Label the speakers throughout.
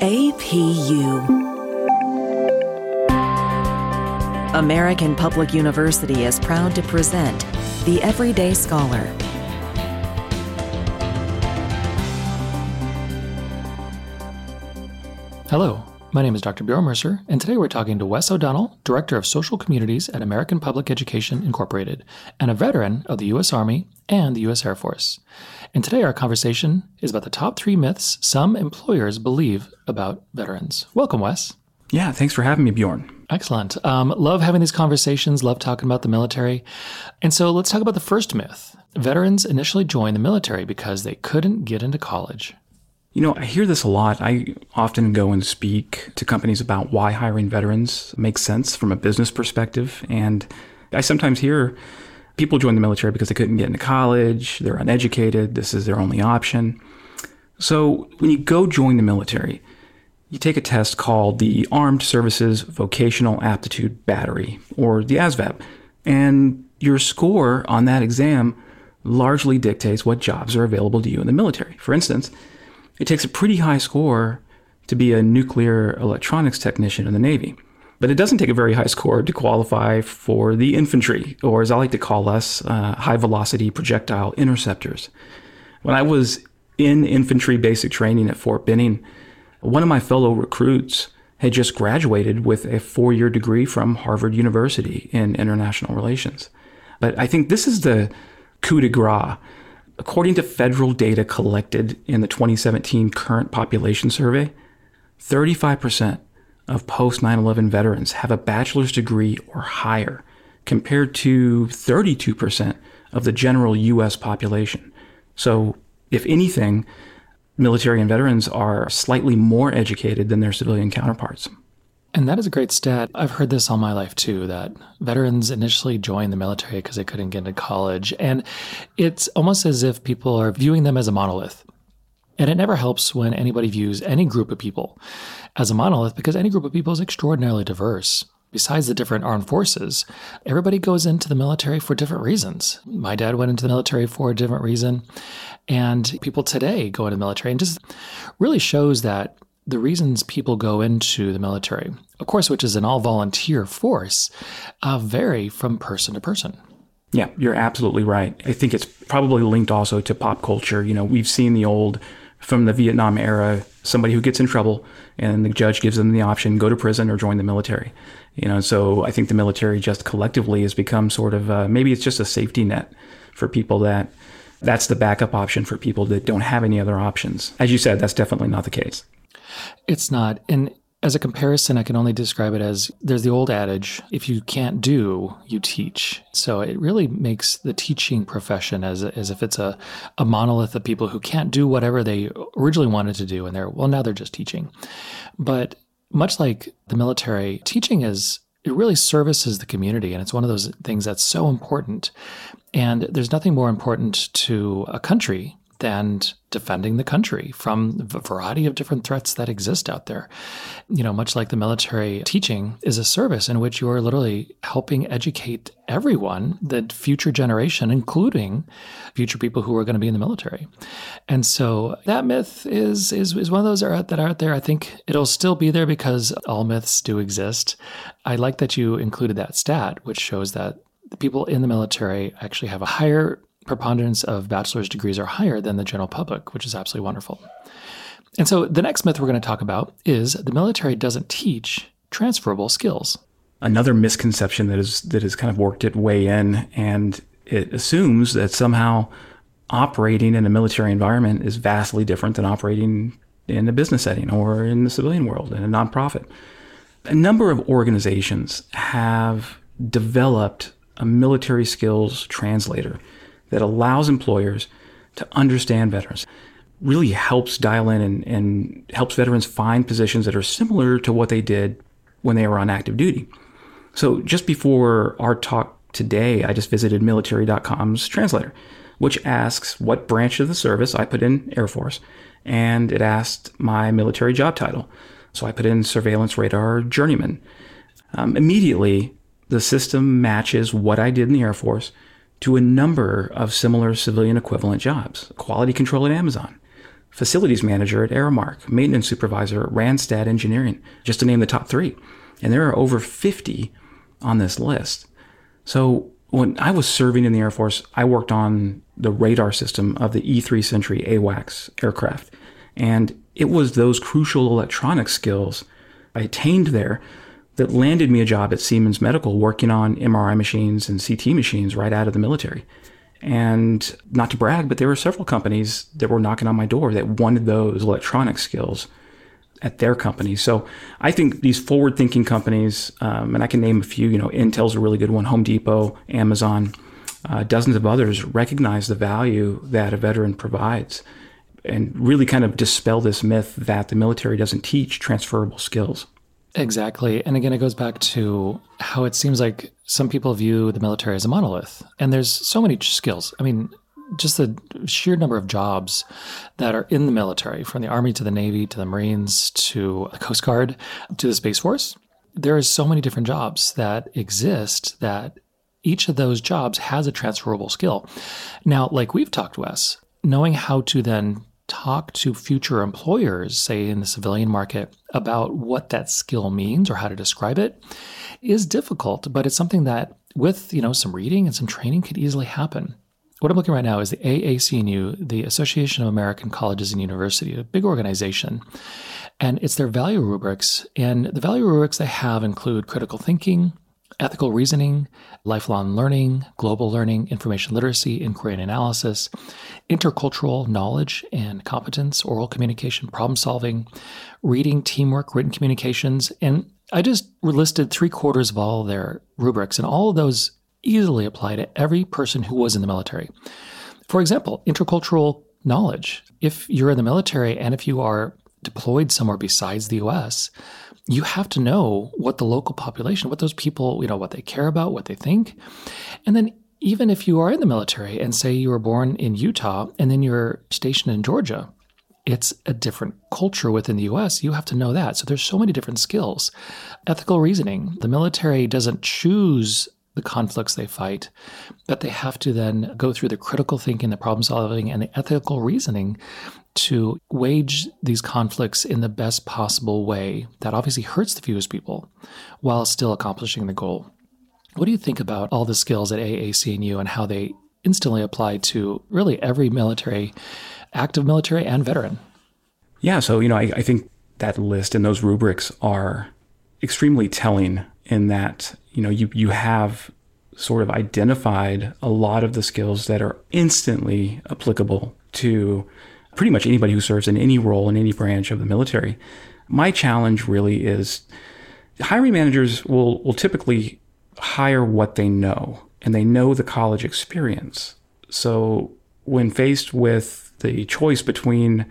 Speaker 1: APU. American Public University is proud to present The Everyday Scholar.
Speaker 2: Hello, my name is Dr. Bjorn Mercer, and today we're talking to Wes O'Donnell, Director of Social Communities at American Public Education Incorporated, and a veteran of the U.S. Army and the U.S. Air Force. And today our conversation is about the top three myths some employers believe about veterans. Welcome, Wes.
Speaker 3: Yeah, thanks for having me, Bjorn.
Speaker 2: Excellent. Um, love having these conversations, love talking about the military. And so let's talk about the first myth. Veterans initially joined the military because they couldn't get into college.
Speaker 3: You know, I hear this a lot. I often go and speak to companies about why hiring veterans makes sense from a business perspective. And I sometimes hear people join the military because they couldn't get into college, they're uneducated, this is their only option. So when you go join the military, you take a test called the Armed Services Vocational Aptitude Battery, or the ASVAB, and your score on that exam largely dictates what jobs are available to you in the military. For instance, it takes a pretty high score to be a nuclear electronics technician in the Navy. But it doesn't take a very high score to qualify for the infantry, or as I like to call us, uh, high velocity projectile interceptors. When I was in infantry basic training at Fort Benning, one of my fellow recruits had just graduated with a four year degree from Harvard University in international relations. But I think this is the coup de grace. According to federal data collected in the 2017 Current Population Survey, 35% of post 9 11 veterans have a bachelor's degree or higher, compared to 32% of the general U.S. population. So, if anything, military and veterans are slightly more educated than their civilian counterparts.
Speaker 2: And that is a great stat. I've heard this all my life too that veterans initially joined the military because they couldn't get into college. And it's almost as if people are viewing them as a monolith. And it never helps when anybody views any group of people as a monolith because any group of people is extraordinarily diverse. Besides the different armed forces, everybody goes into the military for different reasons. My dad went into the military for a different reason, and people today go into the military and just really shows that the reasons people go into the military, of course, which is an all volunteer force, uh, vary from person to person.
Speaker 3: Yeah, you're absolutely right. I think it's probably linked also to pop culture. You know, we've seen the old from the Vietnam era, somebody who gets in trouble and the judge gives them the option go to prison or join the military. You know, so I think the military just collectively has become sort of uh, maybe it's just a safety net for people that that's the backup option for people that don't have any other options. As you said, that's definitely not the case.
Speaker 2: It's not. And as a comparison, I can only describe it as there's the old adage if you can't do, you teach. So it really makes the teaching profession as, as if it's a, a monolith of people who can't do whatever they originally wanted to do. And they're, well, now they're just teaching. But much like the military, teaching is it really services the community. And it's one of those things that's so important. And there's nothing more important to a country than defending the country from a variety of different threats that exist out there. You know, much like the military, teaching is a service in which you are literally helping educate everyone, the future generation, including future people who are going to be in the military. And so that myth is is, is one of those that are, that are out there. I think it'll still be there because all myths do exist. I like that you included that stat, which shows that the people in the military actually have a higher preponderance of bachelor's degrees are higher than the general public, which is absolutely wonderful. And so the next myth we're going to talk about is the military doesn't teach transferable skills.
Speaker 3: Another misconception that is that has kind of worked its way in and it assumes that somehow operating in a military environment is vastly different than operating in a business setting or in the civilian world in a nonprofit. A number of organizations have developed a military skills translator that allows employers to understand veterans really helps dial in and, and helps veterans find positions that are similar to what they did when they were on active duty. So just before our talk today, I just visited military.com's translator, which asks what branch of the service I put in Air Force, and it asked my military job title. So I put in surveillance radar journeyman. Um, immediately, the system matches what I did in the Air Force to a number of similar civilian equivalent jobs quality control at Amazon, facilities manager at Aramark, maintenance supervisor at Randstad Engineering, just to name the top three. And there are over 50 on this list. So when I was serving in the Air Force, I worked on the radar system of the E3 Sentry AWACS aircraft. And it was those crucial electronic skills I attained there that landed me a job at Siemens Medical working on MRI machines and CT machines right out of the military. And not to brag, but there were several companies that were knocking on my door that wanted those electronic skills at their company. So I think these forward thinking companies, um, and I can name a few, you know, Intel's a really good one, Home Depot, Amazon, uh, dozens of others recognize the value that a veteran provides and really kind of dispel this myth that the military doesn't teach transferable skills.
Speaker 2: Exactly. And again, it goes back to how it seems like some people view the military as a monolith. And there's so many skills. I mean, just the sheer number of jobs that are in the military, from the Army to the Navy to the Marines to the Coast Guard to the Space Force. There is so many different jobs that exist that each of those jobs has a transferable skill. Now, like we've talked, Wes, knowing how to then talk to future employers, say in the civilian market, about what that skill means or how to describe it is difficult, but it's something that with, you know, some reading and some training could easily happen. What I'm looking right now is the AAC&U, the Association of American Colleges and Universities, a big organization, and it's their value rubrics. And the value rubrics they have include critical thinking, ethical reasoning, lifelong learning, global learning, information literacy, inquiry and analysis, intercultural knowledge and competence, oral communication, problem solving, reading, teamwork, written communications. And I just listed three quarters of all their rubrics, and all of those easily apply to every person who was in the military. For example, intercultural knowledge. If you're in the military and if you are deployed somewhere besides the US, you have to know what the local population, what those people, you know, what they care about, what they think. And then even if you are in the military and say you were born in Utah and then you're stationed in Georgia, it's a different culture within the US. You have to know that. So there's so many different skills. Ethical reasoning. The military doesn't choose the conflicts they fight, but they have to then go through the critical thinking, the problem solving, and the ethical reasoning to wage these conflicts in the best possible way that obviously hurts the fewest people while still accomplishing the goal. What do you think about all the skills at AAC&U and how they instantly apply to really every military, active military and veteran?
Speaker 3: Yeah, so, you know, I, I think that list and those rubrics are extremely telling in that, you know, you, you have sort of identified a lot of the skills that are instantly applicable to pretty much anybody who serves in any role in any branch of the military. My challenge really is hiring managers will, will typically hire what they know and they know the college experience. So when faced with the choice between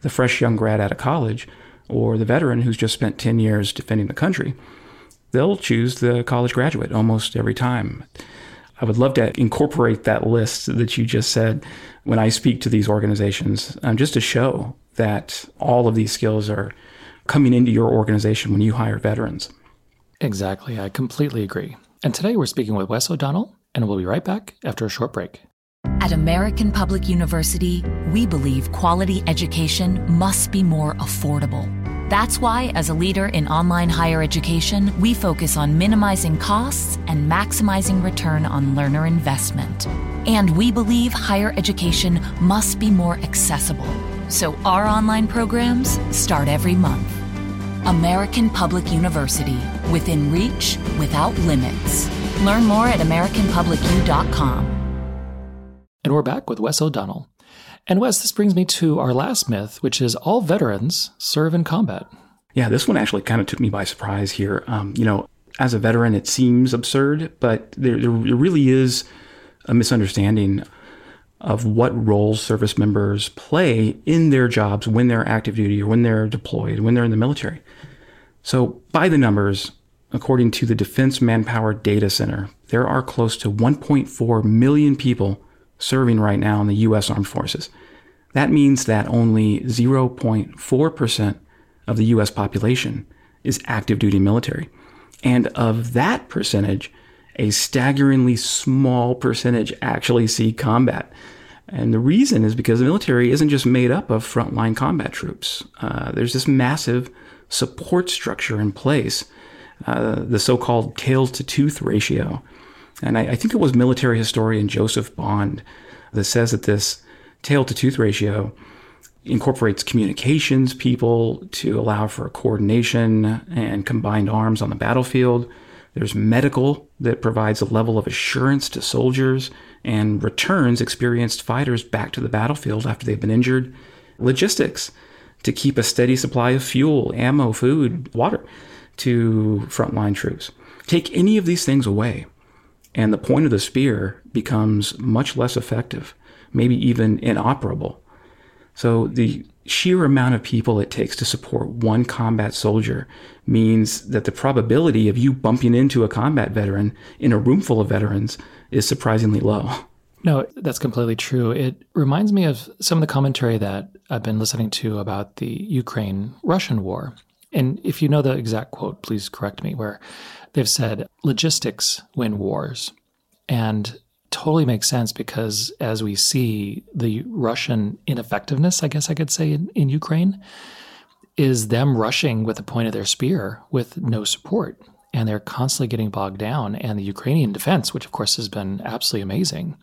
Speaker 3: the fresh young grad out of college or the veteran who's just spent 10 years defending the country, they'll choose the college graduate almost every time. I would love to incorporate that list that you just said when I speak to these organizations, um, just to show that all of these skills are coming into your organization when you hire veterans.
Speaker 2: Exactly. I completely agree. And today we're speaking with Wes O'Donnell, and we'll be right back after a short break.
Speaker 4: At American Public University, we believe quality education must be more affordable. That's why, as a leader in online higher education, we focus on minimizing costs and maximizing return on learner investment. And we believe higher education must be more accessible. So our online programs start every month. American Public University, within reach, without limits. Learn more at AmericanPublicU.com.
Speaker 2: And we're back with Wes O'Donnell. And Wes, this brings me to our last myth, which is all veterans serve in combat.
Speaker 3: Yeah, this one actually kind of took me by surprise here. Um, you know, as a veteran, it seems absurd, but there, there really is a misunderstanding of what roles service members play in their jobs when they're active duty or when they're deployed, when they're in the military. So, by the numbers, according to the Defense Manpower Data Center, there are close to 1.4 million people serving right now in the U.S. Armed Forces. That means that only 0.4% of the U.S. population is active duty military. And of that percentage, a staggeringly small percentage actually see combat. And the reason is because the military isn't just made up of frontline combat troops. Uh, there's this massive support structure in place, uh, the so called tail to tooth ratio. And I, I, think it was military historian Joseph Bond that says that this tail to tooth ratio incorporates communications people to allow for coordination and combined arms on the battlefield. There's medical that provides a level of assurance to soldiers and returns experienced fighters back to the battlefield after they've been injured. Logistics to keep a steady supply of fuel, ammo, food, water to frontline troops. Take any of these things away, and the point of the spear becomes much less effective, maybe even inoperable. So the sheer amount of people it takes to support one combat soldier means that the probability of you bumping into a combat veteran in a room full of veterans is surprisingly low.
Speaker 2: No, that's completely true. It reminds me of some of the commentary that I've been listening to about the Ukraine Russian war. And if you know the exact quote, please correct me, where they've said logistics win wars. And totally makes sense because as we see the Russian ineffectiveness, I guess I could say, in, in Ukraine, is them rushing with the point of their spear with no support and they're constantly getting bogged down. And the Ukrainian defense, which of course has been absolutely amazing,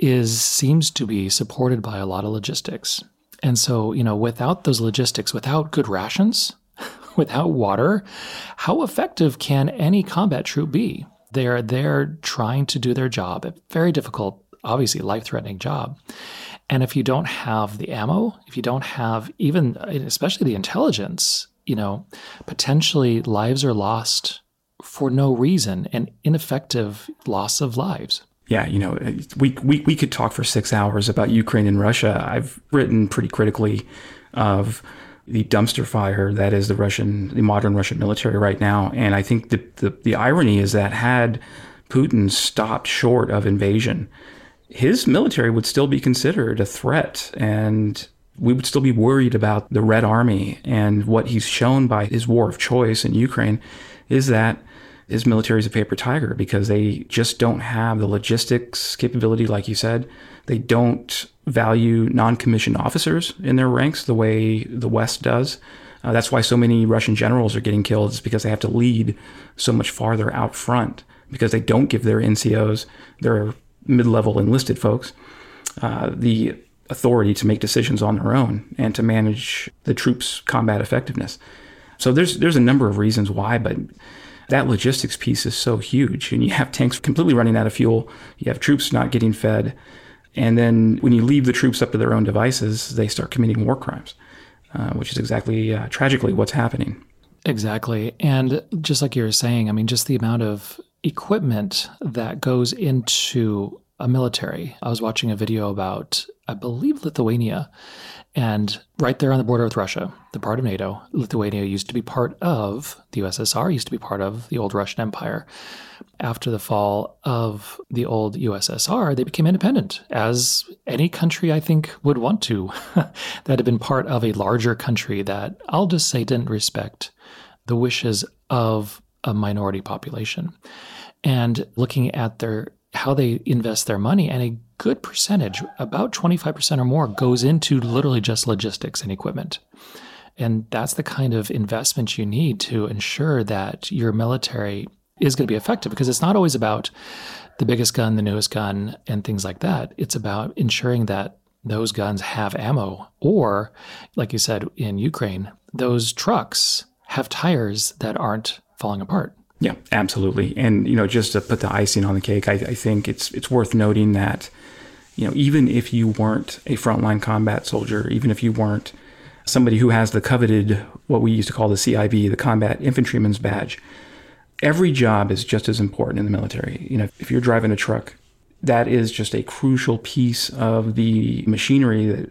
Speaker 2: is seems to be supported by a lot of logistics. And so, you know, without those logistics, without good rations, without water, how effective can any combat troop be? They're there trying to do their job, a very difficult, obviously life threatening job. And if you don't have the ammo, if you don't have even, especially the intelligence you know, potentially lives are lost for no reason and ineffective loss of lives.
Speaker 3: Yeah, you know, we, we, we could talk for six hours about Ukraine and Russia. I've written pretty critically of the dumpster fire that is the Russian, the modern Russian military right now. And I think the, the, the irony is that had Putin stopped short of invasion, his military would still be considered a threat. And we would still be worried about the Red Army. And what he's shown by his war of choice in Ukraine is that his military is a paper tiger because they just don't have the logistics capability, like you said. They don't value non commissioned officers in their ranks the way the West does. Uh, that's why so many Russian generals are getting killed, is because they have to lead so much farther out front because they don't give their NCOs, their mid level enlisted folks, uh, the authority to make decisions on their own and to manage the troops' combat effectiveness. So there's there's a number of reasons why, but that logistics piece is so huge. And you have tanks completely running out of fuel. You have troops not getting fed. And then when you leave the troops up to their own devices, they start committing war crimes, uh, which is exactly, uh, tragically, what's happening.
Speaker 2: Exactly. And just like you were saying, I mean, just the amount of equipment that goes into a military. I was watching a video about, I believe, Lithuania. And right there on the border with Russia, the part of NATO, Lithuania used to be part of the USSR, used to be part of the old Russian Empire. After the fall of the old USSR, they became independent, as any country I think would want to, that had been part of a larger country that I'll just say didn't respect the wishes of a minority population. And looking at their how they invest their money, and a good percentage, about 25% or more, goes into literally just logistics and equipment. And that's the kind of investment you need to ensure that your military is going to be effective because it's not always about the biggest gun, the newest gun, and things like that. It's about ensuring that those guns have ammo, or, like you said in Ukraine, those trucks have tires that aren't falling apart.
Speaker 3: Yeah, absolutely. And you know, just to put the icing on the cake, I, I think it's it's worth noting that you know even if you weren't a frontline combat soldier, even if you weren't somebody who has the coveted what we used to call the CIB, the Combat Infantryman's Badge, every job is just as important in the military. You know, if you're driving a truck, that is just a crucial piece of the machinery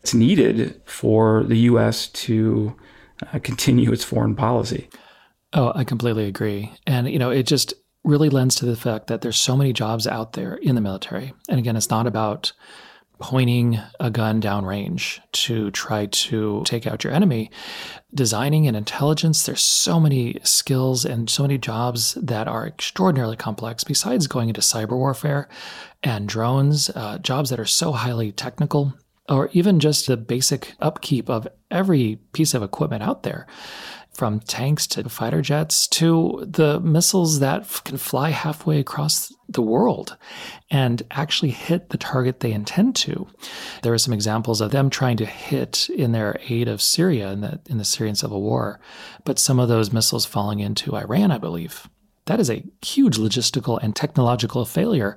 Speaker 3: that's needed for the U.S. to uh, continue its foreign policy.
Speaker 2: Oh, I completely agree. And, you know, it just really lends to the fact that there's so many jobs out there in the military. And again, it's not about pointing a gun downrange to try to take out your enemy. Designing and intelligence, there's so many skills and so many jobs that are extraordinarily complex, besides going into cyber warfare and drones, uh, jobs that are so highly technical, or even just the basic upkeep of every piece of equipment out there from tanks to fighter jets to the missiles that f- can fly halfway across the world and actually hit the target they intend to. There are some examples of them trying to hit in their aid of Syria in the, in the Syrian civil war, but some of those missiles falling into Iran, I believe. That is a huge logistical and technological failure,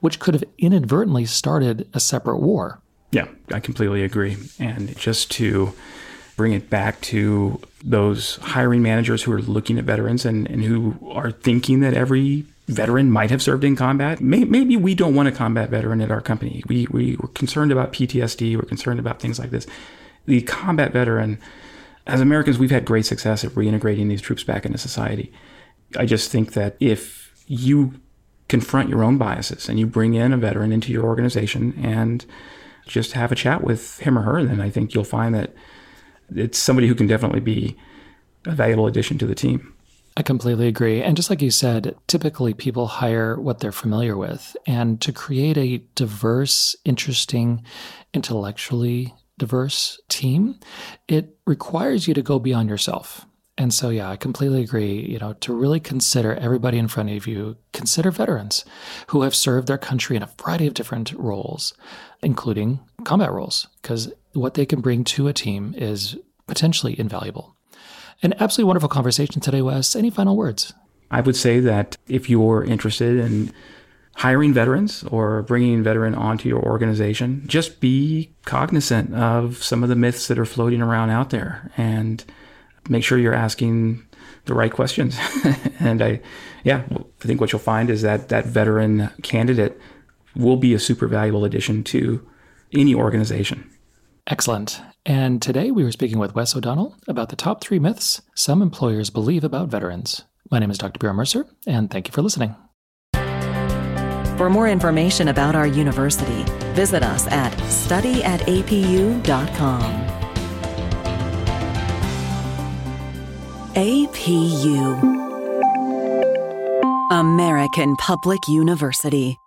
Speaker 2: which could have inadvertently started a separate war.
Speaker 3: Yeah, I completely agree. And just to bring it back to those hiring managers who are looking at veterans and, and who are thinking that every veteran might have served in combat. Maybe we don't want a combat veteran at our company. We, we, we're concerned about PTSD, we're concerned about things like this. The combat veteran, as Americans, we've had great success at reintegrating these troops back into society. I just think that if you confront your own biases and you bring in a veteran into your organization and just have a chat with him or her, then I think you'll find that it's somebody who can definitely be a valuable addition to the team.
Speaker 2: I completely agree. And just like you said, typically people hire what they're familiar with. And to create a diverse, interesting, intellectually diverse team, it requires you to go beyond yourself. And so, yeah, I completely agree. You know, to really consider everybody in front of you, consider veterans who have served their country in a variety of different roles, including combat roles, because what they can bring to a team is potentially invaluable. An absolutely wonderful conversation today, Wes. Any final words?
Speaker 3: I would say that if you're interested in hiring veterans or bringing a veteran onto your organization, just be cognizant of some of the myths that are floating around out there and make sure you're asking the right questions. and I, yeah, I think what you'll find is that that veteran candidate will be a super valuable addition to any organization.
Speaker 2: Excellent. And today we were speaking with Wes O'Donnell about the top three myths some employers believe about veterans. My name is Dr. Bjorn Mercer, and thank you for listening.
Speaker 1: For more information about our university, visit us at studyatapu.com. APU American Public University.